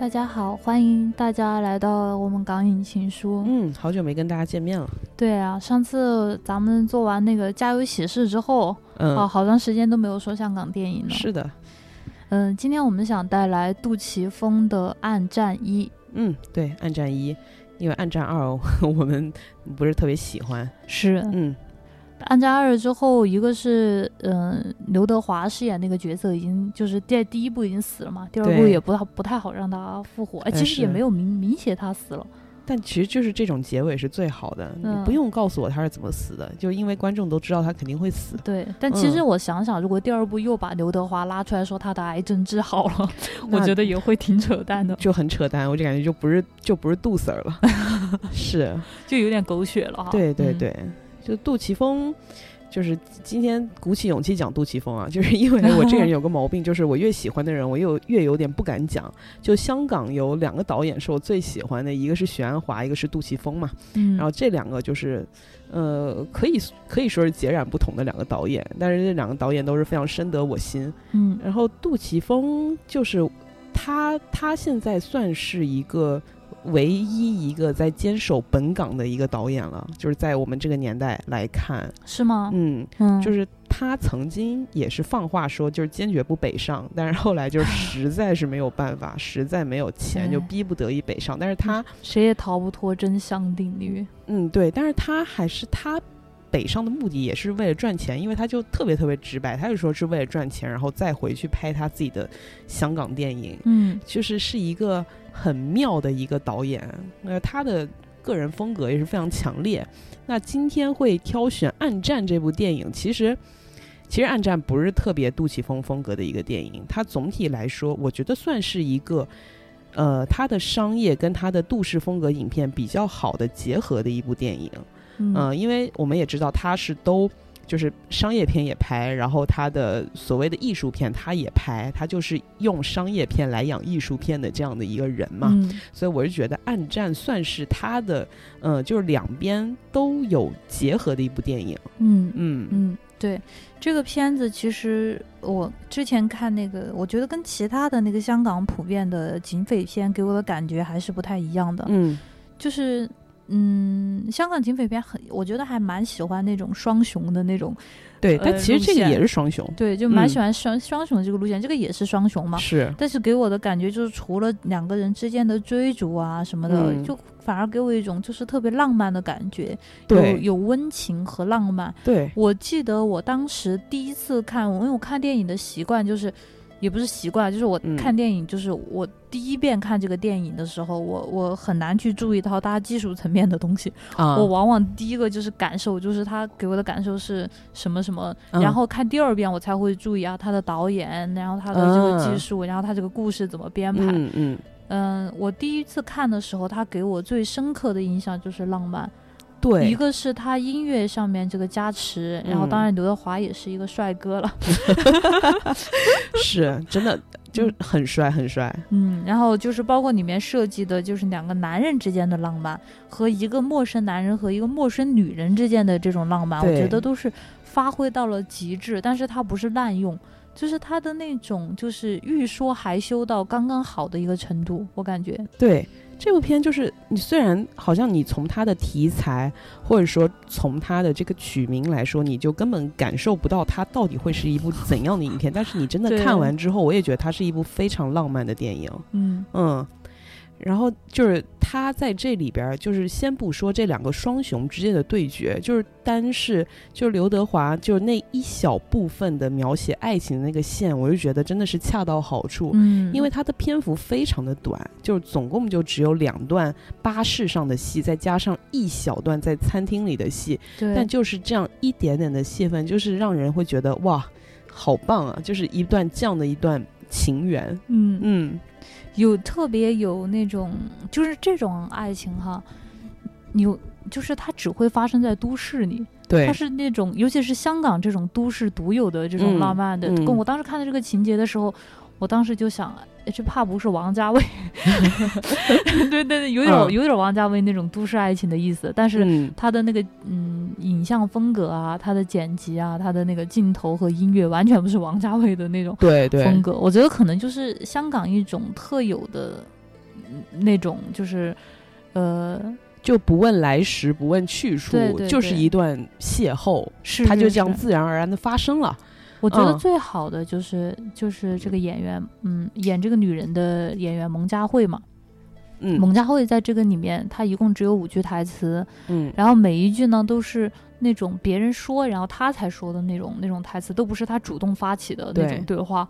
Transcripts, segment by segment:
大家好，欢迎大家来到我们港影情书。嗯，好久没跟大家见面了。对啊，上次咱们做完那个《家有喜事》之后，嗯，啊，好长时间都没有说香港电影了。是的，嗯，今天我们想带来杜琪峰的《暗战一》。嗯，对，《暗战一》，因为《暗战二》我们不是特别喜欢。是，嗯。暗战二之后，一个是嗯，刘德华饰演那个角色已经就是在第一部已经死了嘛，第二部也不太不太好让他复活。哎，其实也没有明明写他死了，但其实就是这种结尾是最好的，你不用告诉我他是怎么死的，就因为观众都知道他肯定会死。对，但其实我想想，如果第二部又把刘德华拉出来说他的癌症治好了，我觉得也会挺扯淡的，就很扯淡，我就感觉就不是就不是杜 Sir 了，是就有点狗血了哈。对对对。就杜琪峰，就是今天鼓起勇气讲杜琪峰啊，就是因为我这个人有个毛病，就是我越喜欢的人，我又越有点不敢讲。就香港有两个导演是我最喜欢的，一个是许鞍华，一个是杜琪峰嘛。嗯。然后这两个就是，呃，可以可以说是截然不同的两个导演，但是这两个导演都是非常深得我心。嗯。然后杜琪峰就是他，他现在算是一个。唯一一个在坚守本港的一个导演了，就是在我们这个年代来看，是吗？嗯嗯，就是他曾经也是放话说，就是坚决不北上，但是后来就实在是没有办法，实在没有钱，就逼不得已北上。但是他谁也逃不脱真相定律。嗯，对，但是他还是他北上的目的也是为了赚钱，因为他就特别特别直白，他就说是为了赚钱，然后再回去拍他自己的香港电影。嗯，就是是一个。很妙的一个导演，那他的个人风格也是非常强烈。那今天会挑选《暗战》这部电影，其实其实《暗战》不是特别杜琪峰风格的一个电影，它总体来说，我觉得算是一个呃，它的商业跟它的杜氏风格影片比较好的结合的一部电影。嗯，因为我们也知道他是都。就是商业片也拍，然后他的所谓的艺术片他也拍，他就是用商业片来养艺术片的这样的一个人嘛。所以我是觉得《暗战》算是他的，呃，就是两边都有结合的一部电影。嗯嗯嗯，对，这个片子其实我之前看那个，我觉得跟其他的那个香港普遍的警匪片给我的感觉还是不太一样的。嗯，就是。嗯，香港警匪片很，我觉得还蛮喜欢那种双雄的那种，对，但其实这个也是双雄，对，就蛮喜欢双双雄这个路线，这个也是双雄嘛，是。但是给我的感觉就是，除了两个人之间的追逐啊什么的，就反而给我一种就是特别浪漫的感觉，有有温情和浪漫。对，我记得我当时第一次看，因为我看电影的习惯就是。也不是习惯，就是我看电影，就是我第一遍看这个电影的时候，我我很难去注意到它技术层面的东西。我往往第一个就是感受，就是他给我的感受是什么什么，然后看第二遍我才会注意啊，他的导演，然后他的这个技术，然后他这个故事怎么编排。嗯嗯，我第一次看的时候，他给我最深刻的印象就是浪漫。对，一个是他音乐上面这个加持，然后当然刘德华也是一个帅哥了，是真的 就很帅很帅。嗯，然后就是包括里面设计的，就是两个男人之间的浪漫，和一个陌生男人和一个陌生女人之间的这种浪漫，我觉得都是发挥到了极致。但是他不是滥用，就是他的那种就是欲说还休到刚刚好的一个程度，我感觉对。这部片就是你，虽然好像你从它的题材，或者说从它的这个取名来说，你就根本感受不到它到底会是一部怎样的影片。但是你真的看完之后，我也觉得它是一部非常浪漫的电影。嗯嗯。然后就是他在这里边，就是先不说这两个双雄之间的对决，就是单是就是刘德华就是那一小部分的描写爱情的那个线，我就觉得真的是恰到好处。嗯，因为他的篇幅非常的短，就是总共就只有两段巴士上的戏，再加上一小段在餐厅里的戏。对。但就是这样一点点的戏份，就是让人会觉得哇，好棒啊！就是一段这样的一段情缘。嗯嗯。有特别有那种，就是这种爱情哈，有就是它只会发生在都市里，对，它是那种尤其是香港这种都市独有的这种浪漫的。跟我当时看到这个情节的时候。我当时就想，这怕不是王家卫？对对对，有点有点王家卫那种都市爱情的意思，但是他的那个嗯影像风格啊，他的剪辑啊，他的那个镜头和音乐完全不是王家卫的那种对对风格。我觉得可能就是香港一种特有的那种就是呃，就不问来时，不问去处，对对就是一段邂逅，是它就这样自然而然的发生了。我觉得嗯最好的就是、就是这个演员，嗯，演这个女人的演员蒙嘉慧嘛。嗯蒙嘉慧在这个里面，她一共只有五句台词，嗯然后每一句呢都是那种别人说，然后她才说的那种那种台词，都不是她主动发起的那种对话。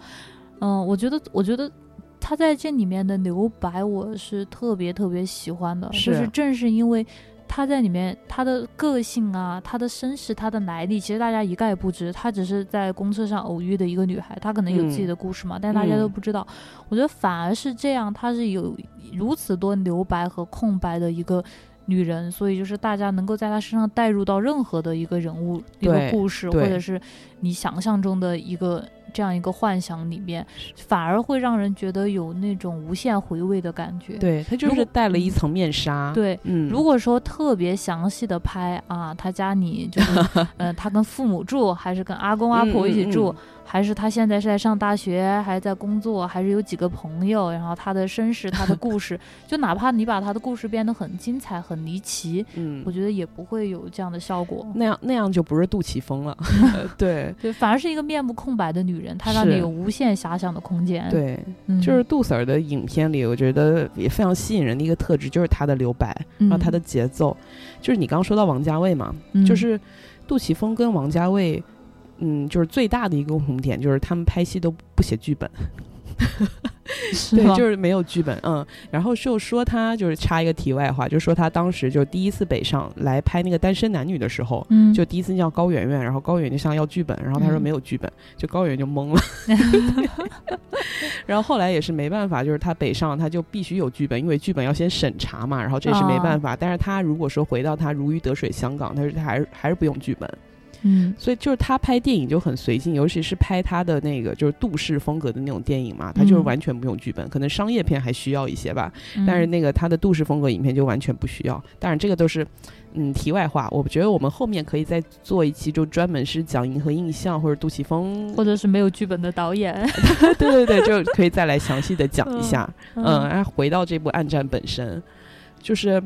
嗯，我觉得，我觉得她在这里面的留白，我是特别特别喜欢的，就是是正是因为。她在里面，她的个性啊，她的身世，她的来历，其实大家一概不知。她只是在公车上偶遇的一个女孩，她可能有自己嗯的故事嘛，但大家都嗯不知道。我觉得反而是这样，她是有如此多留白和空白的一个女人，所以就是大家能够在她身上带入到任何的一个人物、一个故事，或者是你想象中的一个这样一个幻想里面，反而会让人觉得有那种无限回味的感觉。对，他就是如果戴了一层面纱。，对，嗯，如果说特别详细的拍啊，他家里就是，呃，他跟父母住，还是跟阿公阿婆一起住，嗯嗯还是他现在是在上大学，还是在工作，还是有几个朋友，然后他的身世、他的故事，就哪怕你把他的故事变得很精彩、很离奇，嗯我，觉得也不会有这样的效果。那样那样就不是杜琪峰了。对对，反而是一个面目空白的女人，她让是你有无限遐想的空间。，对，嗯、就是杜 Sir 的影片里，我觉得也非常吸引人的一个特质，就是他的留白，然后他的节奏。就是你刚刚说到王家卫嘛，就是杜琪峰跟王家卫，嗯，就是最大的一个共同点就是他们拍戏都不写剧本，对，就是没有剧本，嗯。然后就说他就是插一个题外话，就说他当时就第一次北上来拍那个《单身男女》的时候。嗯，就第一次叫高圆圆，然后高圆圆就向要剧本，然后他说嗯没有剧本，就高圆圆就懵了。然后后来也是没办法，就是他北上他就必须有剧本，因为剧本要先审查嘛，然后这也是没办法。但是他如果说回到他如鱼得水香港，他说他还是还是不用剧本，嗯。所以就是他拍电影就很随性，尤其是拍他的那个就是杜氏风格的那种电影嘛，他就是嗯完全不用剧本，可能商业片还需要一些吧，嗯。但是那个他的杜氏风格影片就完全不需要。当然这个都是嗯题外话，我觉得我们后面可以再做一期，就专门是讲银河印象或者杜琪峰，或者是没有剧本的导演，对对对，就可以再来详细的讲一下。嗯，嗯然后回到这部《暗战》本身，就是，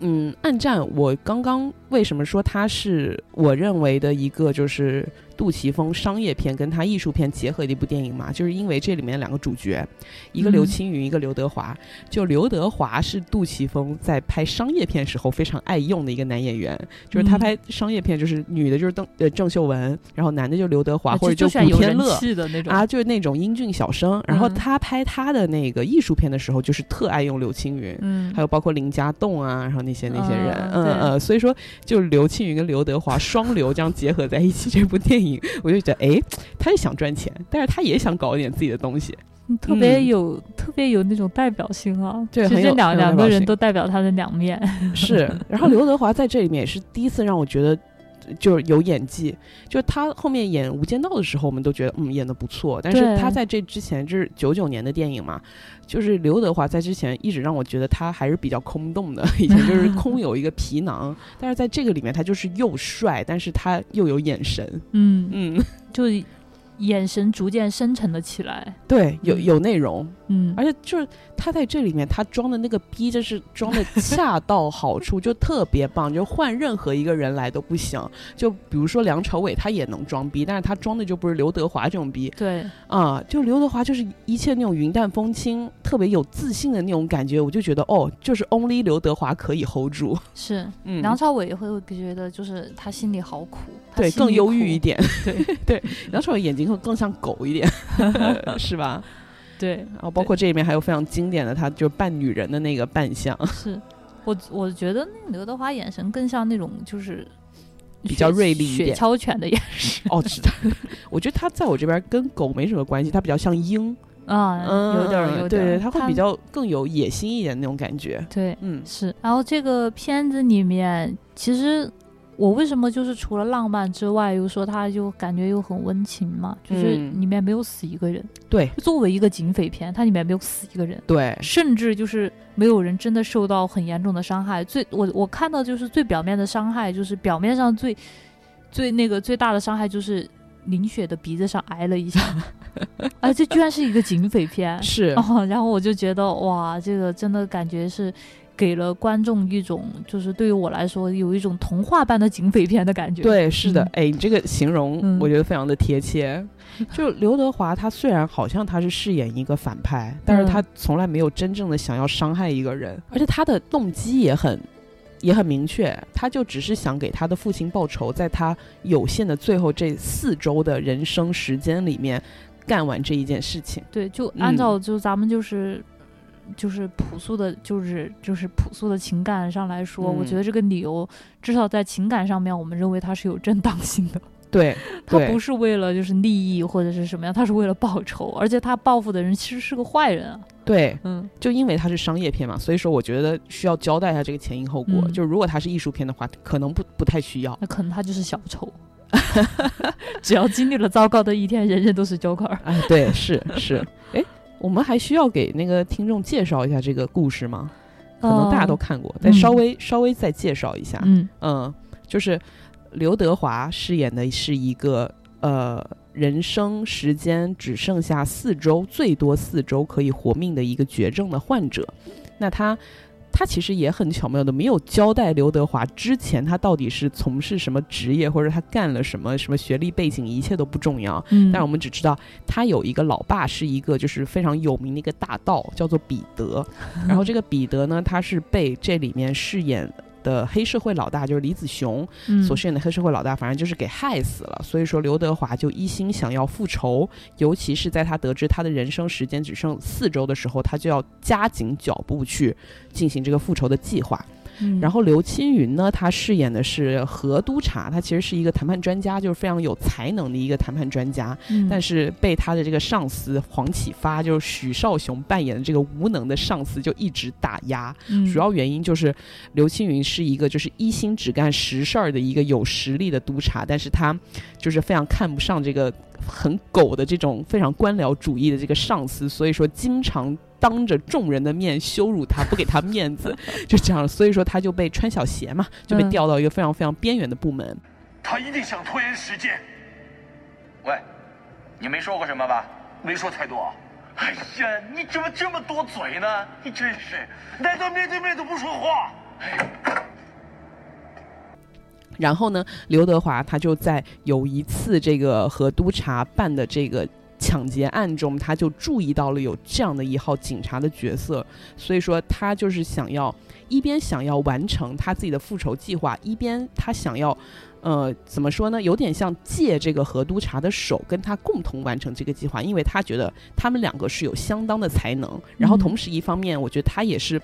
嗯，《暗战》我刚刚为什么说它是我认为的一个就是杜琪峰商业片跟他艺术片结合的一部电影嘛？就是因为这里面两个主角，一个刘嗯青云，一个刘德华。就刘德华是杜琪峰在拍商业片时候非常爱用的一个男演员，就是他嗯拍商业片就是女的就是邓呃郑秀文，然后男的就刘德华、啊或者就古天乐。气的那种啊，就是那种英俊小生。然后嗯他拍他的那个艺术片的时候，就是特爱用刘青云，嗯，还有包括林家栋啊，然后那些那些人，嗯对嗯呃，所以说就刘青云跟刘德华双流这样结合在一起，这部电影我就觉得，哎，他也想赚钱，但是他也想搞一点自己的东西，嗯特别嗯有、特别有那种代表性啊，对很有就这两两个人都代表他的两面，是。然后刘德华在这里面也是第一次让我觉得。就是有演技，就是他后面演《无间道》的时候，我们都觉得嗯演的不错，但是他在这之前，这是九九年的电影嘛，就是刘德华在之前一直让我觉得他还是比较空洞的，以前就是空 有一个皮囊，但是在这个里面他就是又帅，但是他又有眼神，嗯，嗯，就眼神逐渐深沉了起来，对，有嗯。有内容，嗯，而且就是他在这里面，他装的那个逼，真是装的恰到好处，就特别棒。就换任何一个人来都不行。就比如说梁朝伟，他也能装逼，但是他装的就不是刘德华这种逼对，啊、就刘德华就是一切那种云淡风轻，特别有自信的那种感觉，我就觉得哦，就是 only 刘德华可以 hold 住。是嗯，梁朝伟会觉得就是他心里好苦，对更忧郁一，点，对 对，梁朝伟眼睛会更像狗一点，是吧？对，然后包括这里面还有非常经典的，他就扮女人的那个扮相。是我我觉得那个刘德华眼神更像那种就是比较锐利一点雪橇犬的眼神哦，是的，我觉得他在我这边跟狗没什么关系，他比较像鹰，啊，嗯，有点有点儿，对，他会比较更有野心一点那种感觉，对。嗯是，然后这个片子里面，其实我为什么就是除了浪漫之外，又说它就感觉又很温情嘛，就是嗯里面没有死一个人。对作为一个警匪片，它里面没有死一个人，对，甚至就是没有人真的受到很严重的伤害。最我我看到就是最表面的伤害，就是表面上最最那个最大的伤害就是林雪的鼻子上挨了一下，哎，这居然是一个警匪片，是 哦，然后我就觉得哇，这个真的感觉是给了观众一种，就是对于我来说有一种童话般的警匪片的感觉。对，是的，嗯哎，你这个形容嗯我觉得非常的贴切。就刘德华，他虽然好像他是饰演一个反派，但是嗯他从来没有真正的想要伤害一个人，而且他的动机也很。也很明确，他就只是想给他的父亲报仇，在他有限的最后这四周的人生时间里面，干完这一件事情。对，就按照嗯就咱们就是。就是朴素的，就是就是朴素的情感上来说，我嗯觉得这个理由至少在情感上面，我们认为它是有正当性的。对，他不是为了就是利益或者是什么样，他是为了报仇，而且他报复的人其实是个坏人啊。对，嗯，就因为他是商业片嘛，所以说我觉得需要交代一下这个前因后果。嗯就如果他是艺术片的话，可能不不太需要。那可能他就是小丑，只要经历了糟糕的一天，人人都是 Joker。哎，对，是是。哎，我们还需要给那个听众介绍一下这个故事吗？可能大家都看过，但稍微、稍微再介绍一下。嗯嗯，就是刘德华饰演的是一个呃，人生时间只剩下四周，最多四周可以活命的一个绝症的患者。那他。他其实也很巧妙的，没有交代刘德华之前他到底是从事什么职业，或者他干了什么，什么学历背景，一切都不重要。嗯，但是我们只知道他有一个老爸是一个就是非常有名的一个大盗，叫做彼得。然后这个彼得呢，他是被这里面饰演的黑社会老大，就是李子雄嗯所饰演的黑社会老大，反正就是给害死了。所以说刘德华就一心想要复仇，尤其是在他得知他的人生时间只剩四周的时候，他就要加紧脚步去进行这个复仇的计划。嗯然后刘青云呢，他饰演的是何督察，他其实是一个谈判专家，就是非常有才能的一个谈判专家。嗯但是被他的这个上司黄启发，就是许绍雄扮演的这个无能的上司，就一直打压。嗯主要原因就是刘青云是一个就是一心只干实事儿的一个有实力的督察，但是他就是非常看不上这个很狗的这种非常官僚主义的这个上司，所以说经常。当着众人的面羞辱他，不给他面子，就这样，所以说他就被穿小鞋嘛，就被嗯调到一个非常非常边缘的部门。他一定想拖延时间，喂，你没说过什么吧？没说太多。哎呀，你怎么这么多嘴呢？你真是，难道面对面都不说话？然后呢，刘德华他就在有一次这个和督察办的这个抢劫案中，他就注意到了有这样的一号警察的角色，所以说他就是想要一边想要完成他自己的复仇计划，一边他想要。呃，怎么说呢？有点像借这个何督察的手，跟他共同完成这个计划，因为他觉得他们两个是有相当的才能。然后同时一方面，我觉得他也是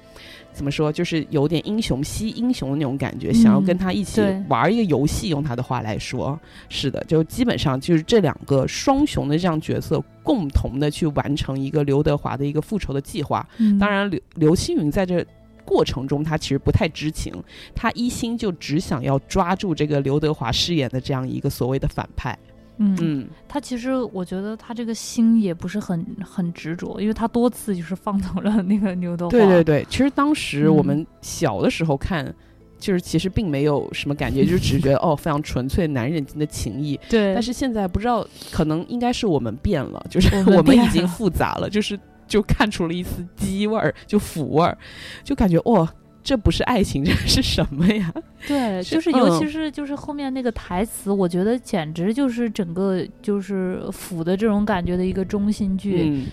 怎么说，就是有点英雄惜英雄的那种感觉，想要跟他一起对玩一个游戏。用他的话来说，是的，就基本上就是这两个双雄的这样角色，共同的去完成一个刘德华的一个复仇的计划。嗯当然，刘刘青云在这过程中，他其实不太知情，他一心就只想要抓住这个刘德华饰演的这样一个所谓的反派。嗯嗯，他其实我觉得他这个心也不是很很执着，因为他多次就是放走了那个刘德华。对对对，其实当时嗯我们小的时候看。就是其实并没有什么感觉，就是只觉得 哦，非常纯粹男人间的情谊。对，但是现在不知道，可能应该是我们变了，就是我们已经复杂了，就是就看出了一丝鸡味儿，就腐味儿，就感觉哇，这不是爱情，这是什么呀？对，就是尤其嗯是就是后面那个台词，我觉得简直就是整个就是腐的这种感觉的一个中心句，嗯，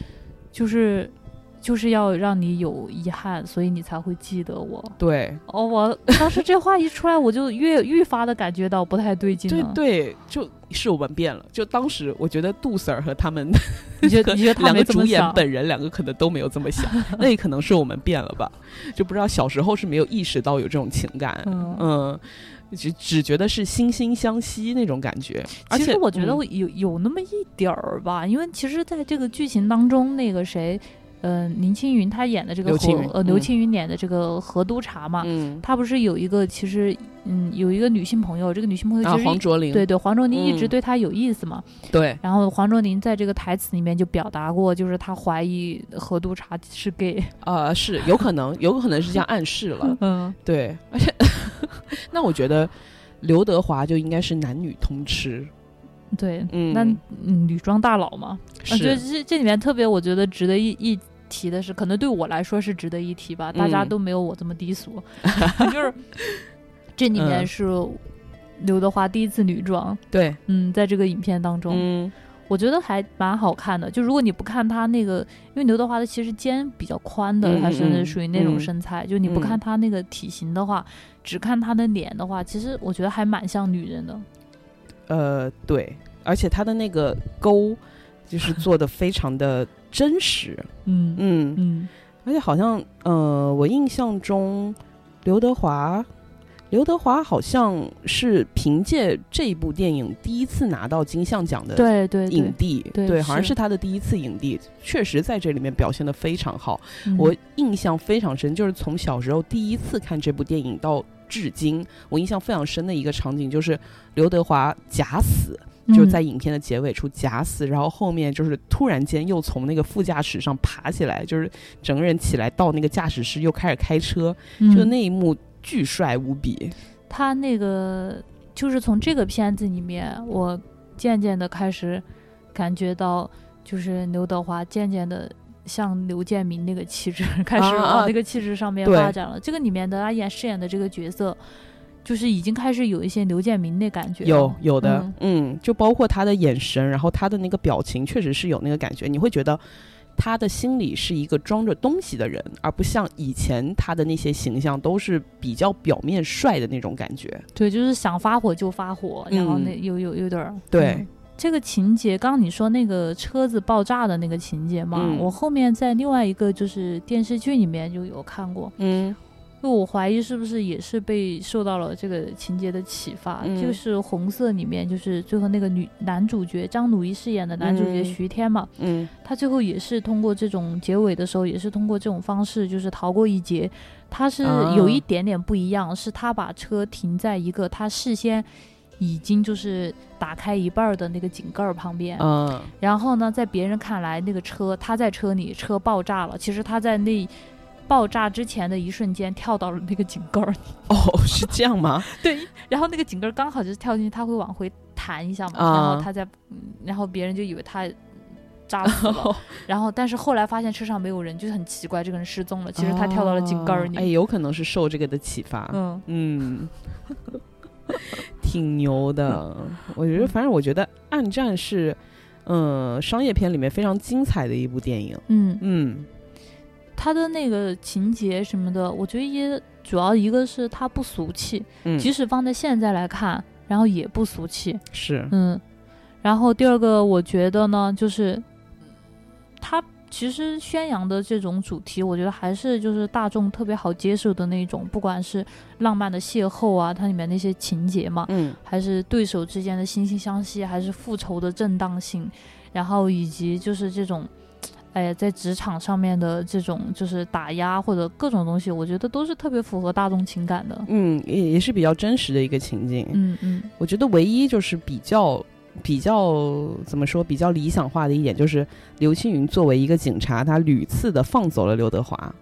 就是就是要让你有遗憾，所以你才会记得我。对，哦，我当时这话一出来，我就越愈发的感觉到不太对劲了。对对，就是我们变了。就当时我觉得杜 Sir 和他们你觉得你觉得他两个主演？本人两个可能都没有这么想，那也可能是我们变了吧？就不知道小时候是没有意识到有这种情感，嗯嗯，只只觉得是惺惺相惜那种感觉。其实我觉得嗯有有那么一点儿吧，因为其实在这个剧情当中，那个谁，呃，林青云他演的这个何刘呃刘嗯青云演的这个何督察嘛，嗯他不是有一个其实嗯有一个女性朋友，这个女性朋友啊，其实一、黄卓林对对黄卓宁一直嗯对他有意思嘛，对然后黄卓宁在这个台词里面就表达过，就是他怀疑何督察是 gay，呃是有可能有可能是这样暗示了，嗯，对，而 且那我觉得刘德华就应该是男女通吃。对，嗯。那嗯女装大佬嘛，我觉得这这里面特别，我觉得值得一一提的是，可能对我来说是值得一提吧，大家嗯。都没有我这么低俗，就是这里面嗯。是刘德华第一次女装，对，嗯，在这个影片当中，嗯。我觉得还蛮好看的。就如果你不看他那个，因为刘德华的其实肩比较宽的，嗯他是嗯属于那种嗯。身材，就你不看嗯他那个体型的话，只看他的脸的话，其实我觉得还蛮像女人的。呃对，而且他的那个沟就是做的非常的真实，嗯嗯，嗯而且好像呃，我印象中刘德华。刘德华好像是凭借这一部电影第一次拿到金像奖的对对影对，帝，对好像是是他的第一次影帝，确实在这里面表现的非常好。嗯我印象非常深，就是从小时候第一次看这部电影到至今，我印象非常深的一个场景就是刘德华假死，就在影片的结尾处假死，然后后面就是突然间又从那个副驾驶上爬起来，就是整个人起来到那个驾驶室又开始开车，嗯就那一幕巨帅无比。他那个就是从这个片子里面，我渐渐的开始感觉到，就是刘德华渐渐的向刘建明那个气质 开始啊往那个气质上面发展了。这个里面的他演饰演的这个角色，就是已经开始有一些刘建明那感觉。有有的，嗯嗯就包括他的眼神，然后他的那个表情，确实是有那个感觉，你会觉得。他的心里是一个装着东西的人，而不像以前他的那些形象都是比较表面帅的那种感觉。对，就是想发火就发火，然后那嗯有有有点儿对嗯这个情节，刚刚你说那个车子爆炸的那个情节嘛，嗯。我后面在另外一个就是电视剧里面就有看过，嗯。就我怀疑是不是也是被受到了这个情节的启发，嗯。就是红色里面就是最后那个女男主角张鲁一饰演的男主角嗯。徐天嘛，嗯。他最后也是通过这种结尾的时候，也是通过这种方式就是逃过一劫。他是啊。有一点点不一样，是他把车停在一个他事先已经就是打开一半儿的那个井盖儿旁边，嗯。然后呢，在别人看来，那个车他在车里，车爆炸了，其实他在那。爆炸之前的一瞬间跳到了那个井盖儿里，哦，是这样吗？对，然后那个井盖儿刚好就是跳进去，他会往回弹一下嘛，啊。然后他在，嗯然后别人就以为他炸死了，然后但是后来发现车上没有人，就是很奇怪，这个人失踪了，其实他跳到了井盖儿里，哦。哎，有可能是受这个的启发。嗯。嗯，挺牛的。我觉得，嗯反正我觉得《暗战》是，嗯，商业片里面非常精彩的一部电影。嗯，嗯他的那个情节什么的，我觉得也主要一个是他不俗气，嗯，即使放在现在来看，然后也不俗气，是嗯，然后第二个我觉得呢，就是他其实宣扬的这种主题，我觉得还是就是大众特别好接受的那种，不管是浪漫的邂逅啊，它里面那些情节嘛，嗯还是对手之间的惺惺相惜，还是复仇的正当性，然后以及就是这种。哎，在职场上面的这种就是打压或者各种东西，我觉得都是特别符合大众情感的。嗯，也也是比较真实的一个情境。嗯嗯我觉得唯一就是比较比较怎么说比较理想化的一点，就是刘青云作为一个警察，他屡次的放走了刘德华，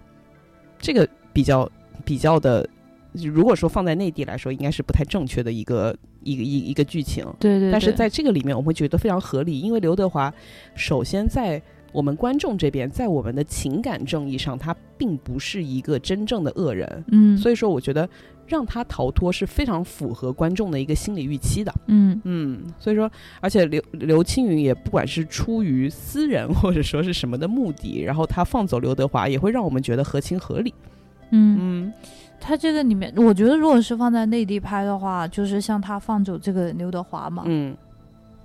这个比较比较的，如果说放在内地来说，应该是不太正确的一个一个一一个剧情。对对对。但是在这个里面，我们会觉得非常合理，因为刘德华首先在我们观众这边，在我们的情感正义上，他并不是一个真正的恶人，嗯，所以说我觉得让他逃脱是非常符合观众的一个心理预期的。嗯。嗯，所以说，而且刘刘青云也不管是出于私人或者说是什么的目的，然后他放走刘德华，也会让我们觉得合情合理。嗯，嗯。他这个里面，我觉得如果是放在内地拍的话，就是像他放走这个刘德华嘛，嗯。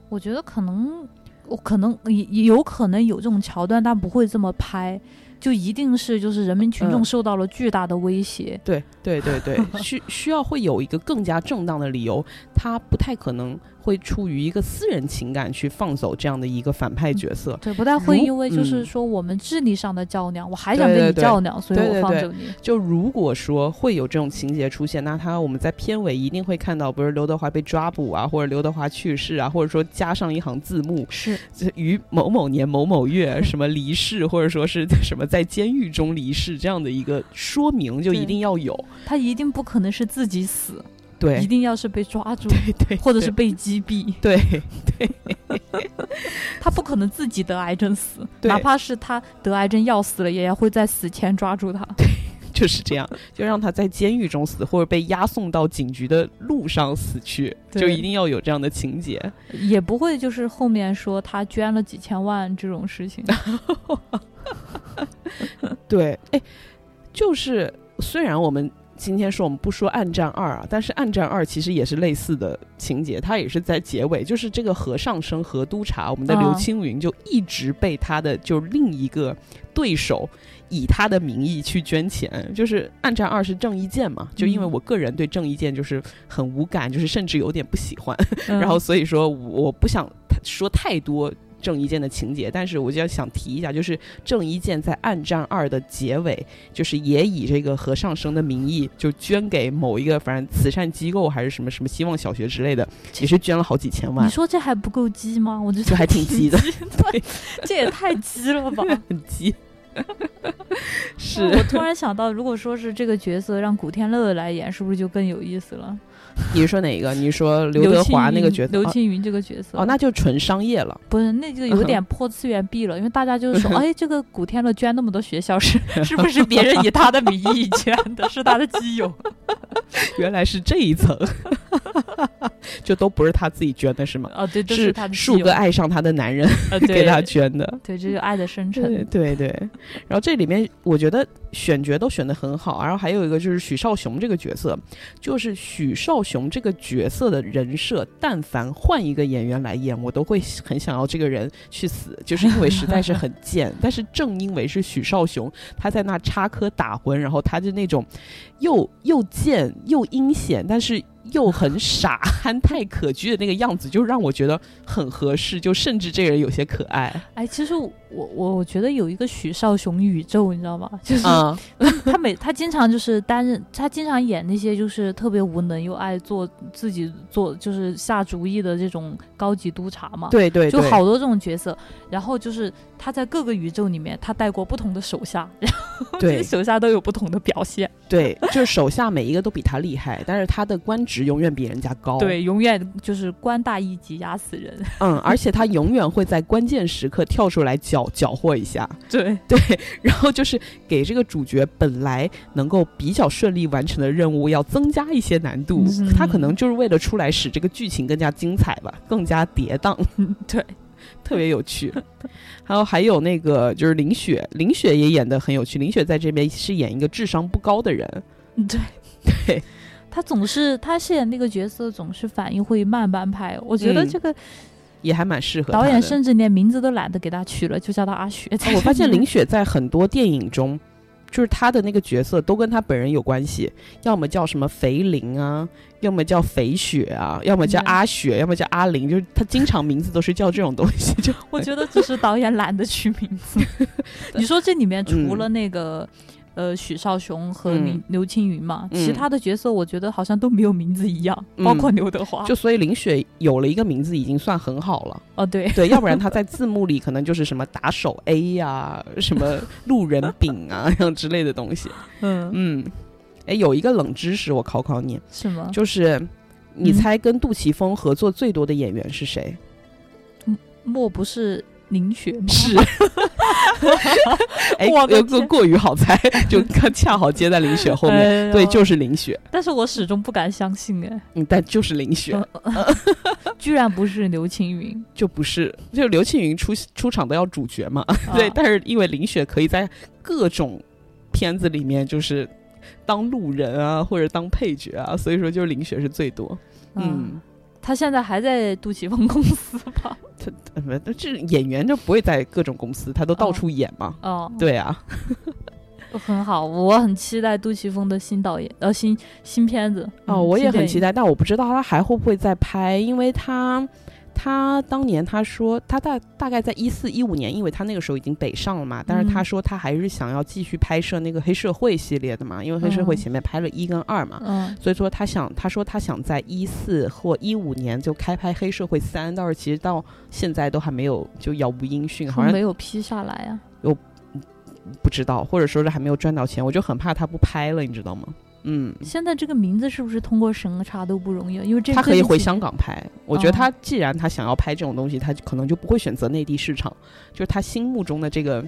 我觉得可能我可能有可能有这种桥段，但不会这么拍，就一定是就是人民群众嗯受到了巨大的威胁。对对对对，需需要会有一个更加正当的理由，他不太可能会出于一个私人情感去放走这样的一个反派角色。对，不太会因为就是嗯说我们智力上的较量，我还想跟你对对对较量，所以我放走你。就如果说会有这种情节出现，那他我们在片尾一定会看到，不是刘德华被抓捕啊，或者刘德华去世啊，或者说加上一行字幕，是，于某某年某某月什么离世，或者说是什么在监狱中离世这样的一个说明，就一定要有。他一定不可能是自己死。对一定要是被抓住，对对，或者是被击毙，对对 他不可能自己得癌症死，哪怕是他得癌症要死了，也要会在死前抓住他。对就是这样，就让他在监狱中死，或者被押送到警局的路上死去，就一定要有这样的情节。也不会就是后面说他捐了几千万这种事情。对，哎，就是虽然我们今天说我们不说《暗战二》啊，但是《暗战二》其实也是类似的情节，它也是在结尾，就是这个和尚生和督察，我们的刘啊青云就一直被他的就另一个对手。以他的名义去捐钱，就是《暗战二》是郑伊健嘛？就因为嗯我个人对郑伊健就是很无感，就是甚至有点不喜欢，嗯 然后所以说我不想说太多郑伊健的情节，但是我就要想提一下，就是郑伊健在《暗战二》的结尾，就是也以这个和尚生的名义，就捐给某一个反正慈善机构还是什么什么希望小学之类的，也是捐了好几千万你，说这还不够鸡吗？我觉得就还挺鸡的，对，这也太鸡了吧！很鸡。是我突然想到，如果说是这个角色让古天乐来演，是不是就更有意思了？你是说哪一个？你说刘德华那个角色？刘青云这个角色哦，那就纯商业了。不是那就有点破次元壁了，因为大家就是说，哎，这个古天乐捐那么多学校是是不是别人以他的名义捐的，是他的基友？原来是这一层，就都不是他自己捐的是吗？哦，对，都是他的基友树哥，爱上他的男人呃，给他捐的。对，这就爱的深沉。对对，然后这里面我觉得选角都选的很好，然后还有一个就是许绍雄这个角色，就是许绍雄这个角色的人设，但凡换一个演员来演，我都会很想要这个人去死，就是因为实在是很 贱。但是正因为是许绍雄，他在那插科打诨，然后他就那种又又贱又阴险，但是。又很傻、憨态可掬的那个样子，就让我觉得很合适，就甚至这个人有些可爱。哎，其实我我我觉得有一个许绍雄宇宙，你知道吗？就是啊、他每他经常就是担任，他经常演那些就是特别无能又爱做自己做就是下主意的这种高级督察嘛。对对对，就好多这种角色，然后就是他在各个宇宙里面，他带过不同的手下，然后这对些手下都有不同的表现，对，就是手下每一个都比他厉害，但是他的官职永远比人家高。，对，永远就是官大一级压死人，嗯，而且他永远会在关键时刻跳出来搅搅和一下，对，对，然后就是给这个主角本来能够比较顺利完成的任务，要增加一些难度。嗯他可能就是为了出来使这个剧情更加精彩吧，更加跌宕，对，特别有趣。还有还有那个就是林雪，林雪也演的很有趣。林雪在这边是演一个智商不高的人，对，对。他总是他饰演那个角色总是反应会慢半拍，我觉得嗯这个也还蛮适合导演甚至连名字都懒得给他取了，就叫他阿雪。哦我发现林雪在很多电影中，就是他的那个角色都跟他本人有关系，要么叫什么肥林啊，要么叫肥雪啊，要么叫阿雪，要么叫阿玲，就是他经常名字都是叫这种东西。就我觉得只是导演懒得取名字。你说这里面除嗯了那个、呃许绍雄和林嗯刘青云嘛，嗯其他的角色我觉得好像都没有名字一样，嗯包括刘德华。就所以林雪有了一个名字已经算很好了，哦对，对，要不然 他在字幕里可能就是什么打手 A 呀、什么路人丙啊 这样之类的东西。嗯，嗯，哎，有一个冷知识我考考你，什么？就是你嗯猜跟杜琪峰合作最多的演员是谁？莫不是林雪吗？是，哎，我的天。有个过于好猜，就刚恰好接在林雪后面。哎对，就是林雪，但是我始终不敢相信，哎，嗯，但就是林雪，居然不是刘青云。就不是，就刘青云出出场都要主角嘛，对，啊但是因为林雪可以在各种片子里面就是当路人啊，或者当配角啊，所以说就是林雪是最多，嗯，他现在还在杜琪峰公司吧？他呃不，这演员就不会在各种公司，他都到处演嘛，哦，对啊，很好，我很期待杜琪峰的新导演呃新新片子。哦，嗯我也很期待，但我不知道他还会不会再拍，因为他他当年他说他大大概在一四一五年，因为他那个时候已经北上了嘛，但是他嗯说他还是想要继续拍摄那个黑社会系列的嘛，因为黑社会嗯前面拍了一跟二嘛。嗯所以说他想，他说他想在一四或一五年就开拍《黑社会三》，但是其实到现在都还没有就杳无音讯，好像没有批下来啊。不知道，或者说是还没有赚到钱，我就很怕他不拍了，你知道吗？嗯，现在这个名字是不是通过审查都不容易？因为这他可以回香港拍。我觉得哦他既然他想要拍这种东西，他可能就不会选择内地市场。就是他心目中的这个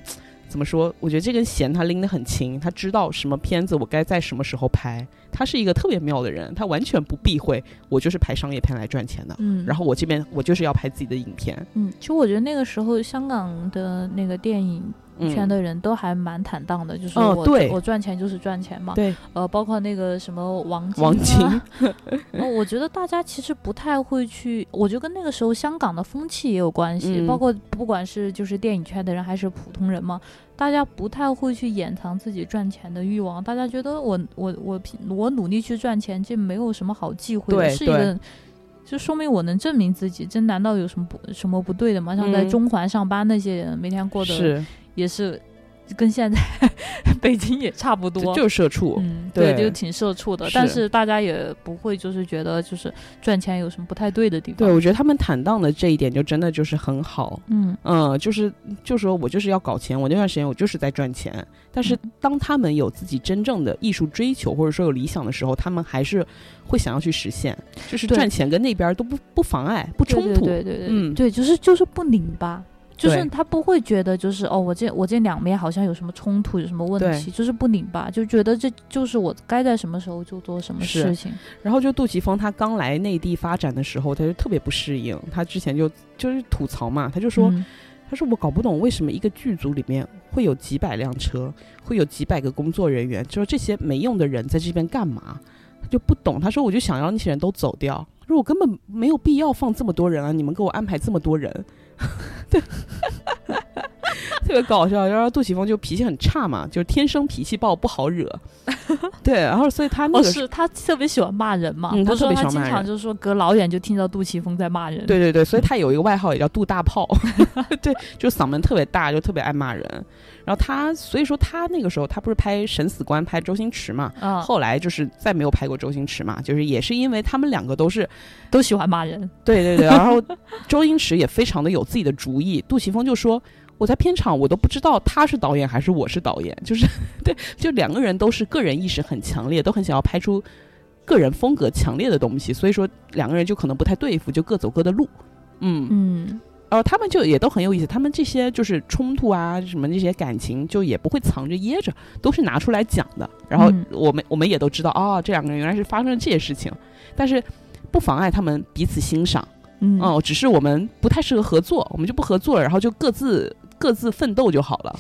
怎么说？我觉得这根弦他拎得很轻，他知道什么片子我该在什么时候拍。他是一个特别妙的人，他完全不避讳，我就是拍商业片来赚钱的。嗯，然后我这边我就是要拍自己的影片。嗯，其实我觉得那个时候香港的那个电影嗯圈的人都还蛮坦荡的，就是我、我赚钱就是赚钱嘛。对呃，包括那个什么王王晶，哦，我觉得大家其实不太会去，我觉得跟那个时候香港的风气也有关系，嗯包括不管是就是电影圈的人还是普通人嘛，大家不太会去掩藏自己赚钱的欲望，大家觉得我我我我努力去赚钱，这没有什么好忌讳的，是一个。就说明我能证明自己，这难道有什么不什么不对的吗？像在嗯中环上班那些人，每天过得是也是跟现在 北京也差不多，就就是社畜。嗯，对对，就挺社畜的，但是大家也不会就是觉得就是赚钱有什么不太对的地方。对，我觉得他们坦荡的这一点就真的就是很好。嗯嗯，就是就说我就是要搞钱，我那段时间我就是在赚钱。但是嗯当他们有自己真正的艺术追求，或者说有理想的时候，他们还是会想要去实现，就是赚钱跟那边都不不妨碍、不冲突。对对对对对，嗯对，就是就是不拧巴。就是他不会觉得就是哦，我这我这两边好像有什么冲突，有什么问题，就是不拧巴，就觉得这就是我该在什么时候就做什么事情。然后就杜琪峰他刚来内地发展的时候，他就特别不适应。他之前就就是吐槽嘛，他就说，嗯他说我搞不懂为什么一个剧组里面会有几百辆车，会有几百个工作人员，就是这些没用的人在这边干嘛？他就不懂。他说我就想让那些人都走掉。他说我根本没有必要放这么多人啊！你们给我安排这么多人，对，特别搞笑。然后杜琪峰就脾气很差嘛，就是天生脾气暴，不好惹。对，然后所以他那哦，个是他特别喜欢骂人嘛？嗯他说他别喜欢骂人经常就是说隔老远就听到杜琪峰在骂人。对对对，所以他有一个外号也叫杜大炮，对，就嗓门特别大，就特别爱骂人。然后他，所以说他那个时候他不是拍《审死官》拍周星驰嘛，啊，后来就是再没有拍过周星驰嘛，就是也是因为他们两个都是都喜欢骂人。对对对，然后周星驰也非常的有自己的主意，杜琪峰就说。我在片场，我都不知道他是导演还是我是导演，就是 对，就两个人都是个人意识很强烈，都很想要拍出个人风格强烈的东西，所以说两个人就可能不太对付，就各走各的路。嗯，嗯呃，他们就也都很有意思，他们这些就是冲突啊，什么这些感情，就也不会藏着掖着，都是拿出来讲的。然后嗯我们、我们也都知道，哦，这两个人原来是发生了这些事情，但是不妨碍他们彼此欣赏。嗯哦，只是我们不太适合合作，我们就不合作了，然后就各自各自奋斗就好了。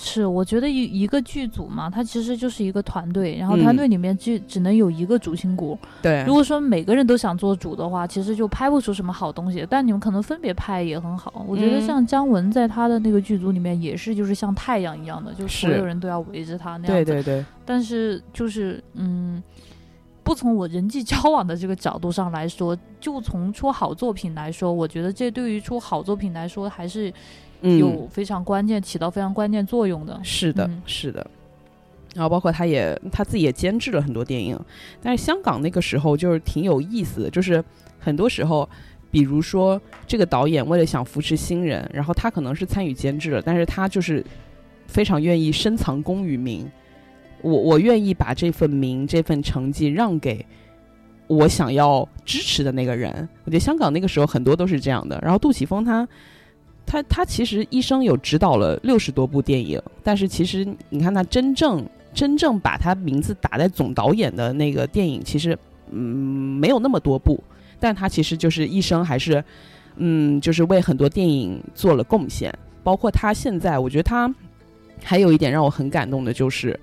是，我觉得一一个剧组嘛，它其实就是一个团队，然后嗯团队里面就只能有一个主心骨。对如果说每个人都想做主的话，其实就拍不出什么好东西。但你们可能分别拍也很好。我觉得嗯像姜文在他的那个剧组里面也是，就是像太阳一样的，就是所有人都要围着他那样子。对对对，但是就是嗯，不从我人际交往的这个角度上来说，就从出好作品来说，我觉得这对于出好作品来说还是嗯，有非常关键、起到非常关键作用的。是的，嗯是的。然后包括他也他自己也监制了很多电影，但是香港那个时候就是挺有意思的，就是很多时候，比如说这个导演为了想扶持新人，然后他可能是参与监制了，但是他就是非常愿意深藏功与名，我我愿意把这份名这份成绩让给我想要支持的那个人。我觉得香港那个时候很多都是这样的。然后杜琪峰他他他其实一生有指导了六十多部电影，但是其实你看他真正真正把他名字打在总导演的那个电影，其实嗯没有那么多部，但他其实就是一生还是嗯就是为很多电影做了贡献，包括他现在，我觉得他还有一点让我很感动的就是。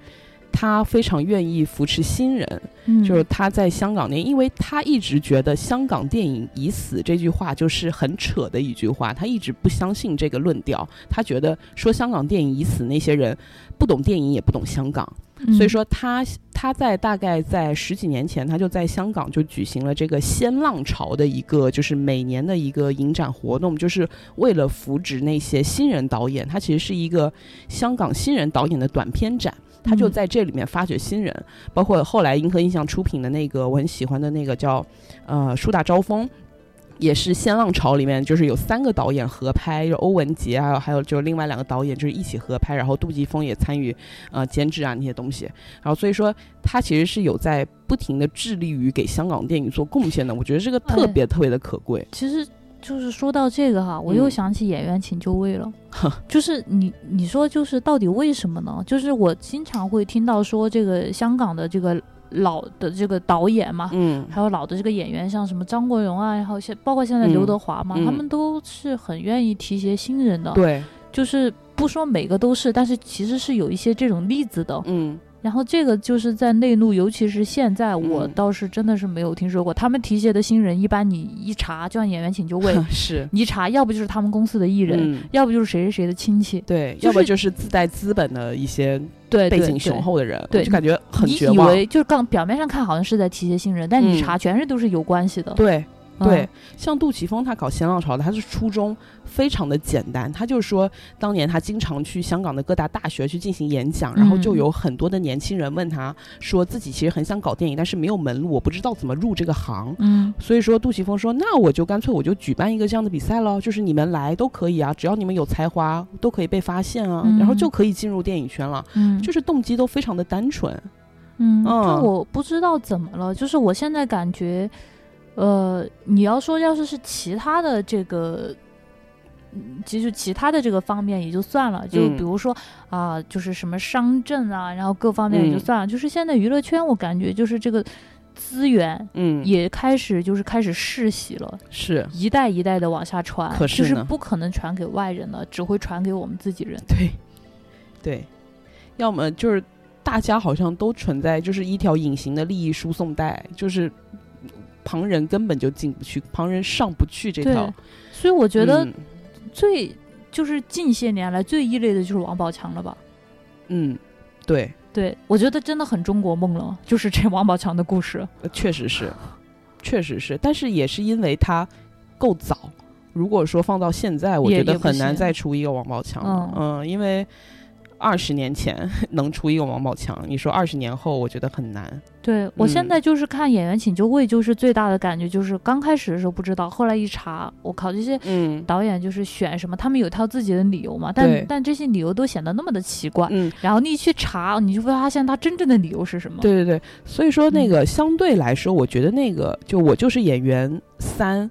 他非常愿意扶持新人，嗯，就是他在香港那，因为他一直觉得香港电影已死这句话就是很扯的一句话，他一直不相信这个论调。他觉得说香港电影已死，那些人不懂电影也不懂香港。嗯所以说他他在大概在十几年前，他就在香港就举行了这个新浪潮的一个，就是每年的一个影展活动，就是为了扶植那些新人导演。他其实是一个香港新人导演的短片展。他就嗯。在这里面发掘新人，包括后来银河印象出品的那个我很喜欢的那个叫呃《树大招风》，也是《新浪潮》里面，就是有三个导演合拍，就欧文杰，还有还有就另外两个导演就是一起合拍，然后杜琪峰也参与呃监制啊那些东西，然后所以说他其实是有在不停的致力于给香港电影做贡献的，我觉得这个特别特别的可贵。其实就是说到这个哈，我又想起演员请就位了，就是你你说就是到底为什么呢？就是我经常会听到说这个香港的这个。老的这个导演嘛，嗯，还有老的这个演员，像什么张国荣啊，然后现包括现在刘德华嘛，他们都是很愿意提携新人的。对，就是不说每个都是，但是其实是有一些这种例子的。嗯。然后这个就是在内陆，尤其是现在，我倒是真的是没有听说过。他们提携的新人，一般你一查，就像演员请就位，是你一查，要不就是他们公司的艺人，要不就是谁谁谁的亲戚，对，要不就是自带资本的一些对背景雄厚的人，对，就感觉很绝望。以为就是刚表面上看好像是在提携新人，但你查全是都是有关系的，对。对，像杜琪峰他搞新浪潮的，他是初衷非常的简单，他就是说，当年他经常去香港的各大大学去进行演讲，然后就有很多的年轻人问他，说自己其实很想搞电影，但是没有门路，我不知道怎么入这个行。嗯，所以说杜琪峰说，那我就干脆我就举办一个这样的比赛喽，就是你们来都可以啊，只要你们有才华，都可以被发现啊，然后就可以进入电影圈了。嗯，就是动机都非常的单纯。嗯，就我不知道怎么了，就是我现在感觉。呃，你要说要是是其他的这个，其实其他的这个方面也就算了，就比如说啊，就是什么商政啊，然后各方面也就算了。就是现在娱乐圈，我感觉就是这个资源，嗯，也开始就是开始世袭了，是一代一代的往下传，可是不可能传给外人的，只会传给我们自己人。对，对，要么就是大家好像都存在，就是一条隐形的利益输送带，就是。旁人根本就进不去，旁人上不去这套，所以我觉得最就是近些年来最异类的就是王宝强了吧？嗯，对，对我觉得真的很中国梦了，就是这王宝强的故事，确实是，确实是，但是也是因为他够早，如果说放到现在，我觉得很难再出一个王宝强了，嗯，因为。二十年前 能出一个王宝强，你说二十年后，我觉得很难。对我现在就是看《演员请就位》，就是最大的感觉就是刚开始的时候不知道，后来一查，我靠，这些导演就是选什么，他们有套自己的理由嘛，但但这些理由都显得那么的奇怪。嗯，然后你一去查，你就会发现他真正的理由是什么。对对对，所以说那个相对来说，我觉得那个就我就是演员三。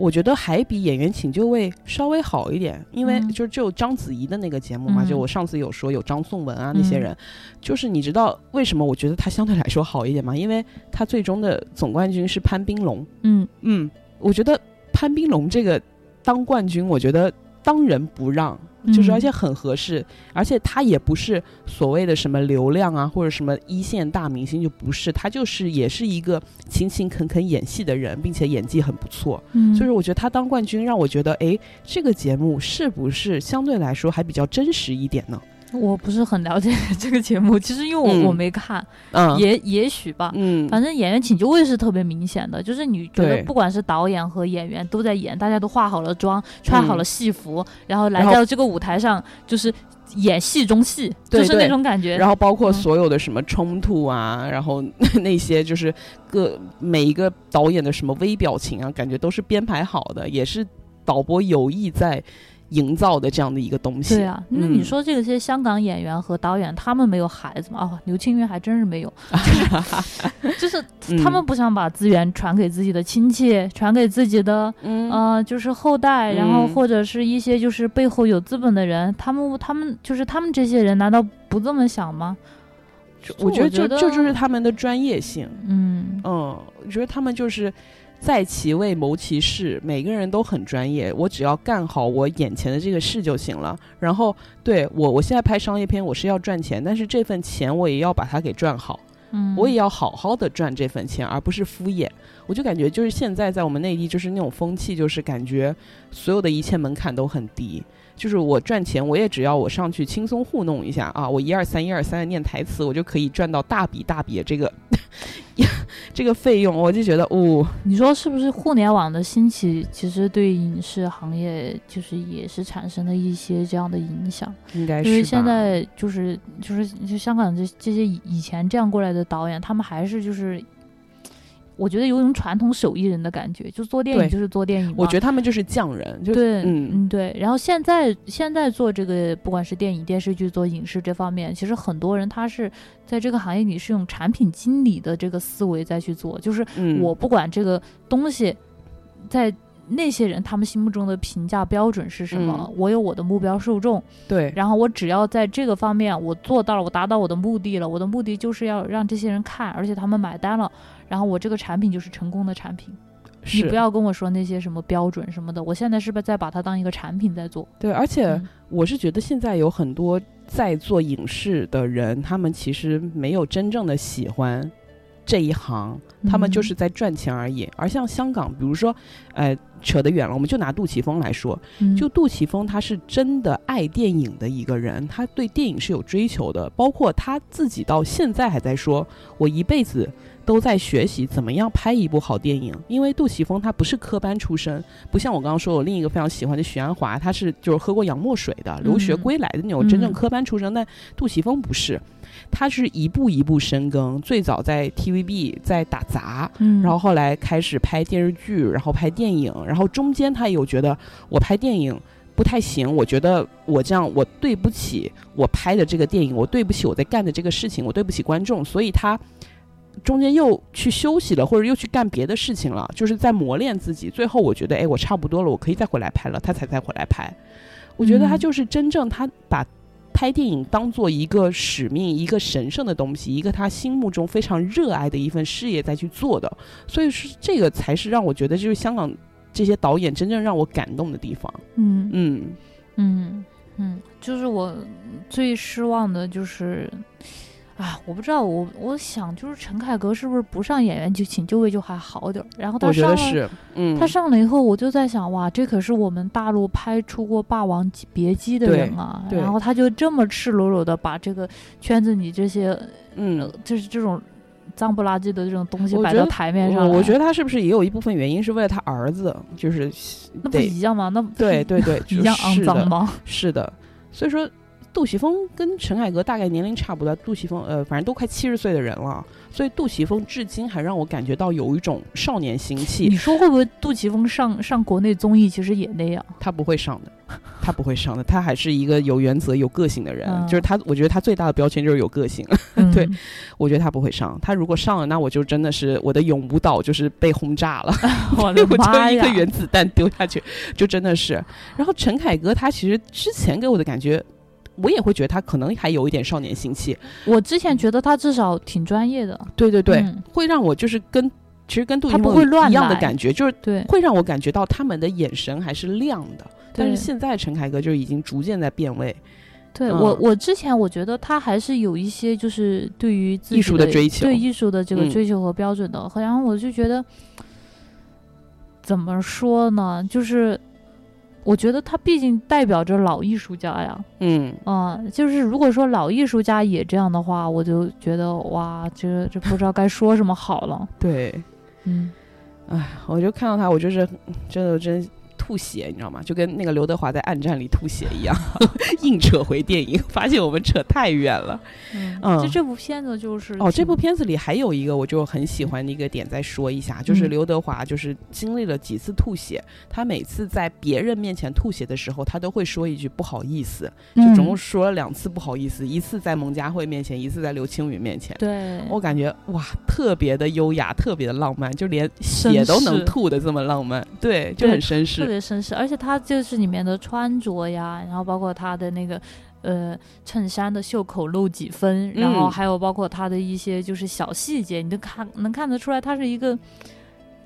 我觉得还比演员请就位稍微好一点，因为就就章子怡的那个节目嘛，就我上次有说有张颂文啊那些人，就是你知道为什么我觉得他相对来说好一点吗？因为他最终的总冠军是潘斌龙。嗯嗯，我觉得潘斌龙这个当冠军，我觉得当仁不让。就是而且很合适，而且他也不是所谓的什么流量啊，或者什么一线大明星，就不是他就是也是一个勤勤恳恳演戏的人，并且演技很不错。嗯，就是我觉得他当冠军让我觉得，哎，这个节目是不是相对来说还比较真实一点呢？我不是很了解这个节目，其实因为我我没看，嗯，也也许吧，嗯，反正演员请就位是特别明显的，就是你觉得不管是导演和演员都在演，大家都化好了妆，穿好了戏服，然后来到这个舞台上，就是演戏中戏，就是那种感觉。然后包括所有的什么冲突啊，然后那些就是各每一个导演的什么微表情啊，感觉都是编排好的，也是导播有意在。营造的这样的一个东西，对啊，那你说这些香港演员和导演，他们没有孩子吗？哦，刘青云还真是没有，就是他们不想把资源传给自己的亲戚，传给自己的，呃，就是后代，然后或者是一些就是背后有资本的人，他们他们就是他们这些人，难道不这么想吗？我觉得就就就是他们的专业性，嗯嗯，我觉得他们就是。在其位谋其事，每个人都很专业。我只要干好我眼前的这个事就行了。然后，对我，我现在拍商业片，我是要赚钱，但是这份钱我也要把它给赚好。嗯，我也要好好的赚这份钱，而不是敷衍。我就感觉，就是现在在我们内地，就是那种风气，就是感觉所有的一切门槛都很低。就是我赚钱，我也只要我上去轻松糊弄一下啊，我一二三一二三的念台词，我就可以赚到大笔大笔的这个 这个费用。我就觉得，哦，你说是不是互联网的兴起，其实对影视行业就是也是产生了一些这样的影响？应该是因为现在就是就是就香港这这些以前这样过来的导演，他们还是就是。我觉得有一种传统手艺人的感觉，就做电影就是做电影嘛。我觉得他们就是匠人，就对，嗯嗯对。然后现在现在做这个，不管是电影、电视剧、做影视这方面，其实很多人他是在这个行业里是用产品经理的这个思维再去做，就是嗯我不管这个东西在。那些人他们心目中的评价标准是什么？嗯我有我的目标受众，对然后我只要在这个方面我做到了，我达到我的目的了，我的目的就是要让这些人看，而且他们买单了，然后我这个产品就是成功的产品。你不要跟我说那些什么标准什么的，我现在是不是在把它当一个产品在做？对，而且嗯我是觉得现在有很多在做影视的人，他们其实没有真正的喜欢这一行，他们就嗯是在赚钱而已。而像香港，比如说，呃，扯得远了，我们就拿杜琪峰来说，嗯就杜琪峰，他是真的爱电影的一个人，他对电影是有追求的，包括他自己到现在还在说，我一辈子都在学习怎么样拍一部好电影。因为杜琪峰他不是科班出身，不像我刚刚说我另一个非常喜欢的许鞍华，他是就是喝过洋墨水的，留学嗯归来的那种真正嗯科班出身，但杜琪峰不是。他是一步一步深耕，最早在 TVB 在打杂，嗯，然后后来开始拍电视剧，然后拍电影，然后中间他也有觉得我拍电影不太行，我觉得我这样我对不起我拍的这个电影，我对不起我在干的这个事情，我对不起观众，所以他中间又去休息了，或者又去干别的事情了，就是在磨练自己。最后我觉得，哎，我差不多了，我可以再回来拍了，他才再回来拍。我觉得他嗯就是真正他把。拍电影当做一个使命、一个神圣的东西，一个他心目中非常热爱的一份事业再去做的，所以是这个才是让我觉得就是香港这些导演真正让我感动的地方。嗯嗯，嗯嗯，就是我最失望的就是。啊，我不知道，我我想就是陈凯歌是不是不上演员就请就位就还好点儿，然后他上了，是，嗯，他上了以后，我就在想，哇，这可是我们大陆拍出过《霸王别姬》的人啊，然后他就这么赤裸裸的把这个圈子里这些，嗯。呃，就是这种脏不拉几的这种东西摆到台面上来，我我觉得他是不是也有一部分原因是为了他儿子，就是那不一样吗？那对对对，一样肮脏吗？是的，所以说杜琪峰跟陈凯歌大概年龄差不多，杜琪峰呃，反正都快七十岁的人了，所以杜琪峰至今还让我感觉到有一种少年心气你。说会不会杜琪峰上上国内综艺其实也那样？他不会上的，他不会上的，他还是一个有原则、有个性的人。嗯就是他，我觉得他最大的标签就是有个性。嗯对，我觉得他不会上。他如果上了，那我就真的是我的永舞蹈就是被轰炸了。我的我妈呀就一个！原子弹丢下去，就真的是。然后陈凯歌他其实之前给我的感觉，我也会觉得他可能还有一点少年心气。我之前觉得他至少挺专业的，对对对，嗯会让我就是跟其实跟杜他琪峰不会一样的感觉，就是对，会让我感觉到他们的眼神还是亮的。但是现在陈凯歌就已经逐渐在变味。对、嗯我，我之前我觉得他还是有一些就是对于艺术的追求对艺术的这个嗯追求和标准的。然后我就觉得，怎么说呢？就是我觉得他毕竟代表着老艺术家呀，嗯，啊、就是如果说老艺术家也这样的话，我就觉得哇，这这不知道该说什么好了。对，嗯，哎，我就看到他，我就是真的真吐血，你知道吗？就跟那个刘德华在《暗战》里吐血一样，硬扯回电影，发现我们扯太远了。嗯，嗯就这部片子就是哦，这部片子里还有一个我就很喜欢的一个点，再说一下，就是嗯刘德华就是经历了几次吐血，他每次在别人面前吐血的时候，他都会说一句不好意思，就总共嗯说了两次不好意思，一次在蒙嘉慧面前，一次在刘青云面前。对，我感觉哇，特别的优雅，特别的浪漫，就连血都能吐的这么浪漫，对，就很绅士。别绅士，而且他就是里面的穿着呀，然后包括他的那个呃衬衫的袖口露几分，然后嗯还有包括他的一些就是小细节，你都看能看得出来，他是一个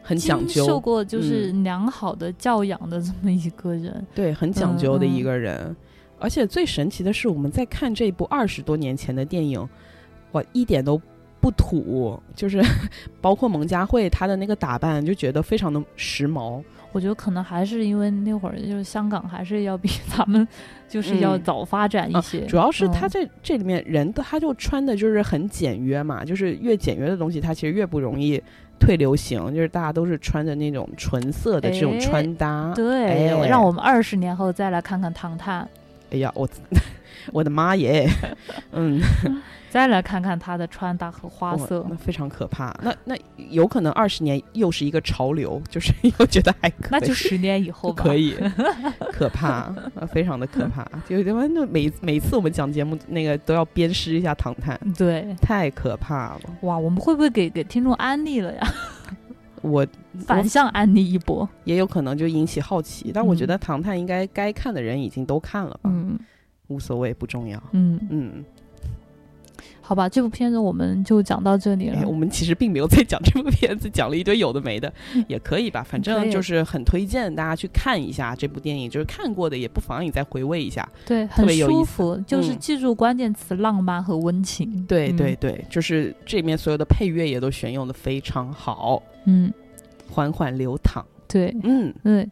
很讲究受，过就是良好的教养的这么一个人。对，很讲究的一嗯个人。而且最神奇的是，我们在看这部二十多年前的电影，我一点都不土，就是 包括蒙嘉慧她的那个打扮，就觉得非常的时髦。我觉得可能还是因为那会儿就是香港还是要比 咱们就是要嗯早发展一啊些，主要是他嗯这里面人的他就穿的就是很简约嘛，就是越简约的东西，它其实越不容易退流行。就是大家都是穿着那种纯色的这种哎穿搭。对，哎让我们二十年后再来看看《唐探》，哎呀，我 我的妈耶，嗯，再来看看他的穿搭和花哇色那。非常可怕。那那有可能二十年又是一个潮流，就是 又觉得还可以，那就十年以后吧。可以，可怕，非常的可怕。就他那每每次我们讲节目，那个都要鞭尸一下唐探，对，太可怕了。哇，我们会不会给给听众安利了呀？我反向安利一波，也有可能就引起好奇。但我觉得唐探应该该看的人已经都看了吧，嗯，无所谓，不重要。嗯嗯。好吧，这部片子我们就讲到这里了。我们其实并没有在讲这部片子，讲了一堆有的没的，也可以吧。反正就是很推荐大家去看一下这部电影，就是看过的也不妨你再回味一下。对，很舒服，就是记住关键词：浪漫和温情。对对对，就是这里面所有的配乐也都选用的非常好。嗯，缓缓流淌。对，嗯嗯，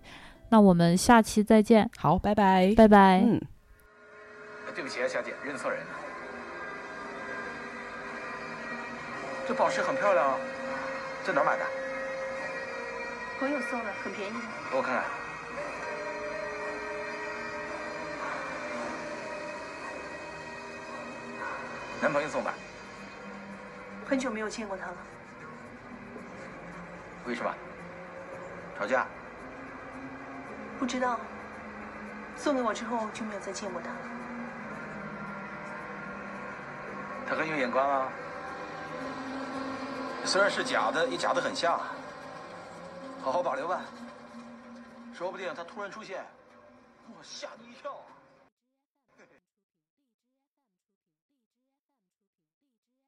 那我们下期再见。好，拜拜，拜拜。嗯，对不起啊，小姐，认错人了。这宝石很漂亮啊，在哪儿买的？朋友送的，很便宜。给我看看。男朋友送的。很久没有见过他了。为什么？吵架？不知道。送给我之后就没有再见过他了。他很有眼光啊。虽然是假的，也假的很像，好好保留吧。说不定他突然出现，我吓你一跳。